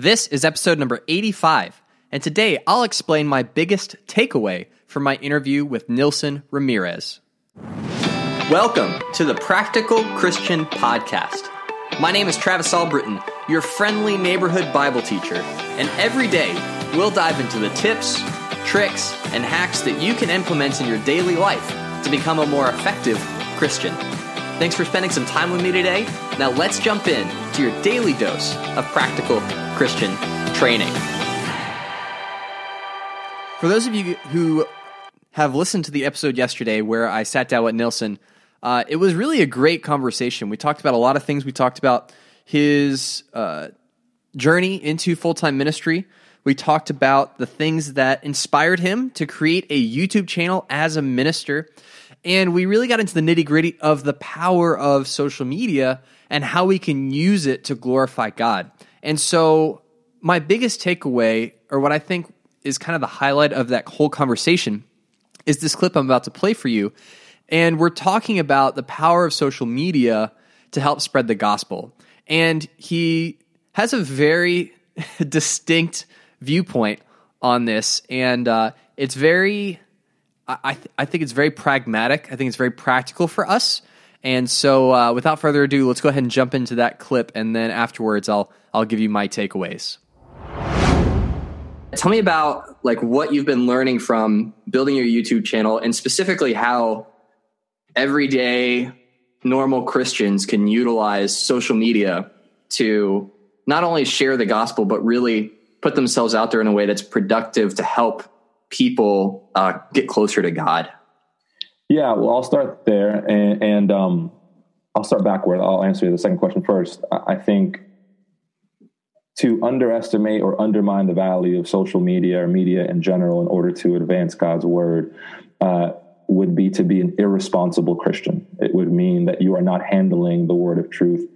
This is episode number 85, and today I'll explain my biggest takeaway from my interview with Nilson Ramirez. Welcome to the Practical Christian Podcast. My name is Travis Albritton, your friendly neighborhood Bible teacher, and every day we'll dive into the tips, tricks, and hacks that you can implement in your daily life to become a more effective Christian. Thanks for spending some time with me today. Now let's jump in to your daily dose of practical Christian training. For those of you who have listened to the episode yesterday where I sat down with Nilson, uh, it was really a great conversation. We talked about a lot of things. We talked about his uh, journey into full time ministry. We talked about the things that inspired him to create a YouTube channel as a minister. And we really got into the nitty gritty of the power of social media and how we can use it to glorify God. And so, my biggest takeaway, or what I think is kind of the highlight of that whole conversation, is this clip I'm about to play for you. And we're talking about the power of social media to help spread the gospel. And he has a very distinct viewpoint on this. And uh, it's very, I, th- I think it's very pragmatic. I think it's very practical for us. And so, uh, without further ado, let's go ahead and jump into that clip, and then afterwards, I'll I'll give you my takeaways. Tell me about like what you've been learning from building your YouTube channel, and specifically how everyday normal Christians can utilize social media to not only share the gospel, but really put themselves out there in a way that's productive to help people uh, get closer to God. Yeah, well, I'll start there, and, and um, I'll start backward. I'll answer the second question first. I think to underestimate or undermine the value of social media or media in general in order to advance God's word uh, would be to be an irresponsible Christian. It would mean that you are not handling the word of truth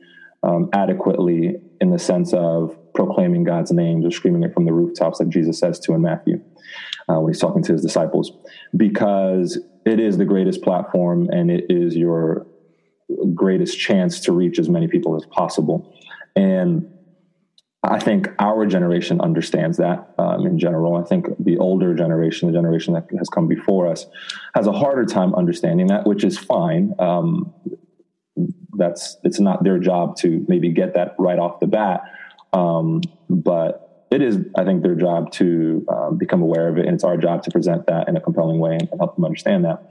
um, adequately in the sense of proclaiming God's name or screaming it from the rooftops, like Jesus says to in Matthew uh, when he's talking to his disciples, because it is the greatest platform and it is your greatest chance to reach as many people as possible. And I think our generation understands that um, in general. I think the older generation, the generation that has come before us, has a harder time understanding that, which is fine. Um, that's it's not their job to maybe get that right off the bat, um, but it is, I think, their job to um, become aware of it, and it's our job to present that in a compelling way and, help them understand that.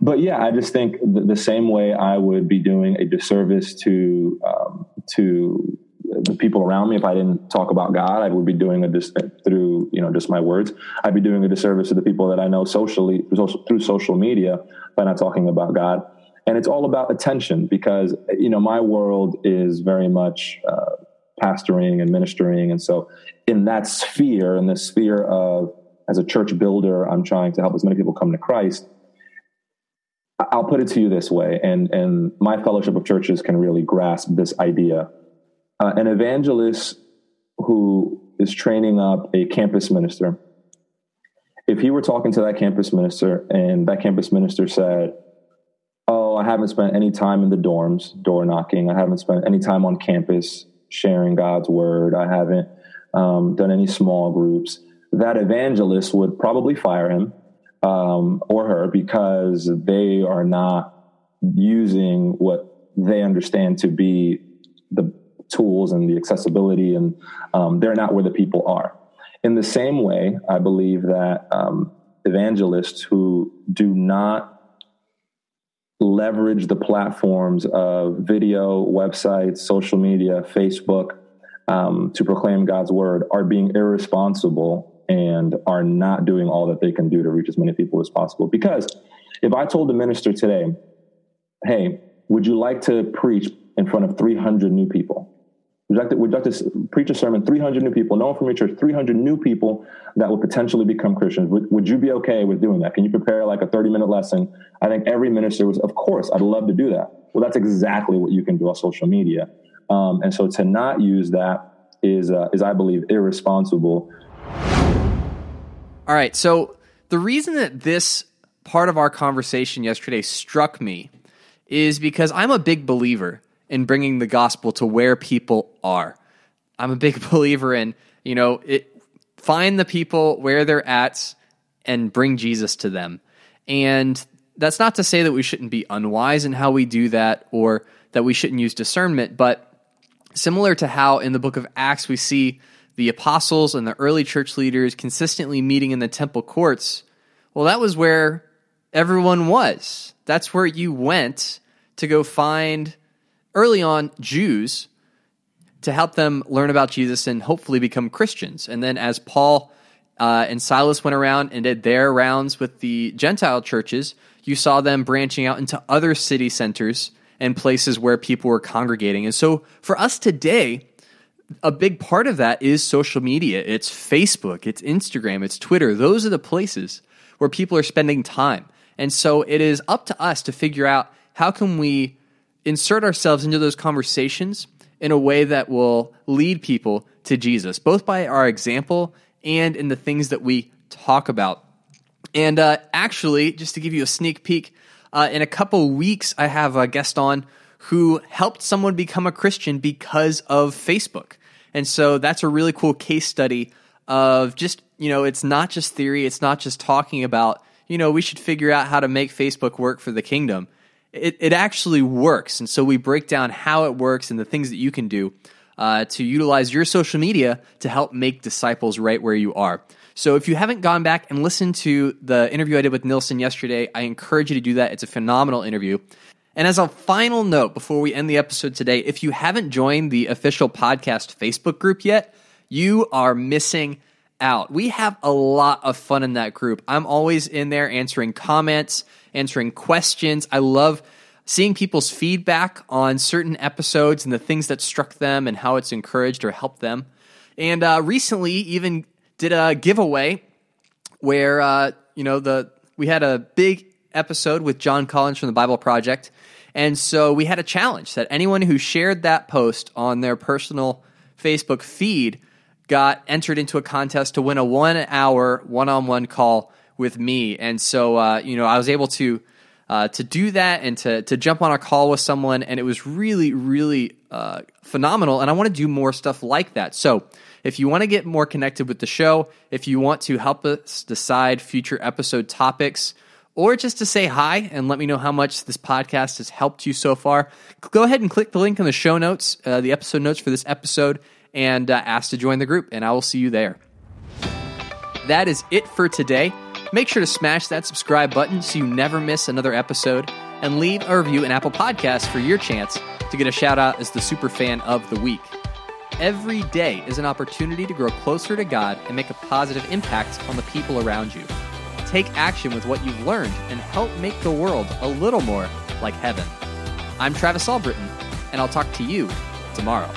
But yeah, I just think the, the, same way I would be doing a disservice to um, to the people around me if I didn't talk about God. I would be doing a dis- through you know just my words. I'd be doing a disservice to the people that I know socially through social media by not talking about God. And it's all about attention because you know my world is very much uh, pastoring and ministering, and so in that sphere, in the sphere of as a church builder, I'm trying to help as many people come to Christ. I'll put it to you this way, and and my fellowship of churches can really grasp this idea uh, an evangelist who is training up a campus minister, if he were talking to that campus minister and that campus minister said, Oh, I haven't spent any time in the dorms, door knocking. I haven't spent any time on campus sharing God's word. I haven't um, done any small groups. That evangelist would probably fire him um, or her because they are not using what they understand to be the tools and the accessibility, and um, they're not where the people are. In the same way, I believe that um, evangelists who do not leverage the platforms of video, websites, social media, Facebook um, to proclaim God's word are being irresponsible and are not doing all that they can do to reach as many people as possible. Because if I told the minister today, hey, would you like to preach in front of 300 new people? Would you like to, would like to preach a sermon, 300 new people, no one from your church, 300 new people that would potentially become Christians? Would, would you be okay with doing that? Can you prepare like a 30 minute lesson? I think every minister was, of course, I'd love to do that. Well, that's exactly what you can do on social media. Um, and so to not use that is, uh, is I believe, irresponsible. All right. So the reason that this part of our conversation yesterday struck me is because I'm a big believer in bringing the gospel to where people are. I'm a big believer in, you know, it, find the people where they're at and bring Jesus to them. And that's not to say that we shouldn't be unwise in how we do that or that we shouldn't use discernment, but similar to how in the book of Acts we see the apostles and the early church leaders consistently meeting in the temple courts, well, that was where everyone was. That's where you went to go find early on Jews to help them learn about Jesus and hopefully become Christians. And then as Paul uh, and Silas went around and did their rounds with the Gentile churches, you saw them branching out into other city centers and places where people were congregating. And so for us today, a big part of that is social media. It's Facebook, it's Instagram, it's Twitter. Those are the places where people are spending time. And so it is up to us to figure out how can we insert ourselves into those conversations in a way that will lead people to Jesus, both by our example and in the things that we talk about. And uh, actually, just to give you a sneak peek, uh, in a couple weeks, I have a guest on who helped someone become a Christian because of Facebook. And so that's a really cool case study of just, you know, it's not just theory, it's not just talking about, you know, we should figure out how to make Facebook work for the kingdom it, it actually works. And so we break down how it works and the things that you can do uh, to utilize your social media to help make disciples right where you are. So if you haven't gone back and listened to the interview I did with Nilson yesterday, I encourage you to do that. It's a phenomenal interview. And as a final note before we end the episode today, if you haven't joined the official podcast Facebook group yet, you are missing out. We have a lot of fun in that group. I'm always in there answering comments answering questions. I love seeing people's feedback on certain episodes and the things that struck them and how it's encouraged or helped them. And uh, recently, even did a giveaway where uh, you know the we had a big episode with Jon Collins from the Bible Project, and so we had a challenge that anyone who shared that post on their personal Facebook feed got entered into a contest to win a one hour one on one call with me. And so, uh, you know, I was able to uh, to do that and to to jump on a call with someone, and it was really, really uh, phenomenal. And I want to do more stuff like that. So, if you want to get more connected with the show, if you want to help us decide future episode topics, or just to say hi and let me know how much this podcast has helped you so far, go ahead and click the link in the show notes, uh, the episode notes for this episode, and uh, ask to join the group, and I will see you there. That is it for today. Make sure to smash that subscribe button so you never miss another episode, and leave a review in Apple Podcasts for your chance to get a shout out as the super fan of the week. Every day is an opportunity to grow closer to God and make a positive impact on the people around you. Take action with what you've learned and help make the world a little more like heaven. I'm Travis Albritton, and I'll talk to you tomorrow.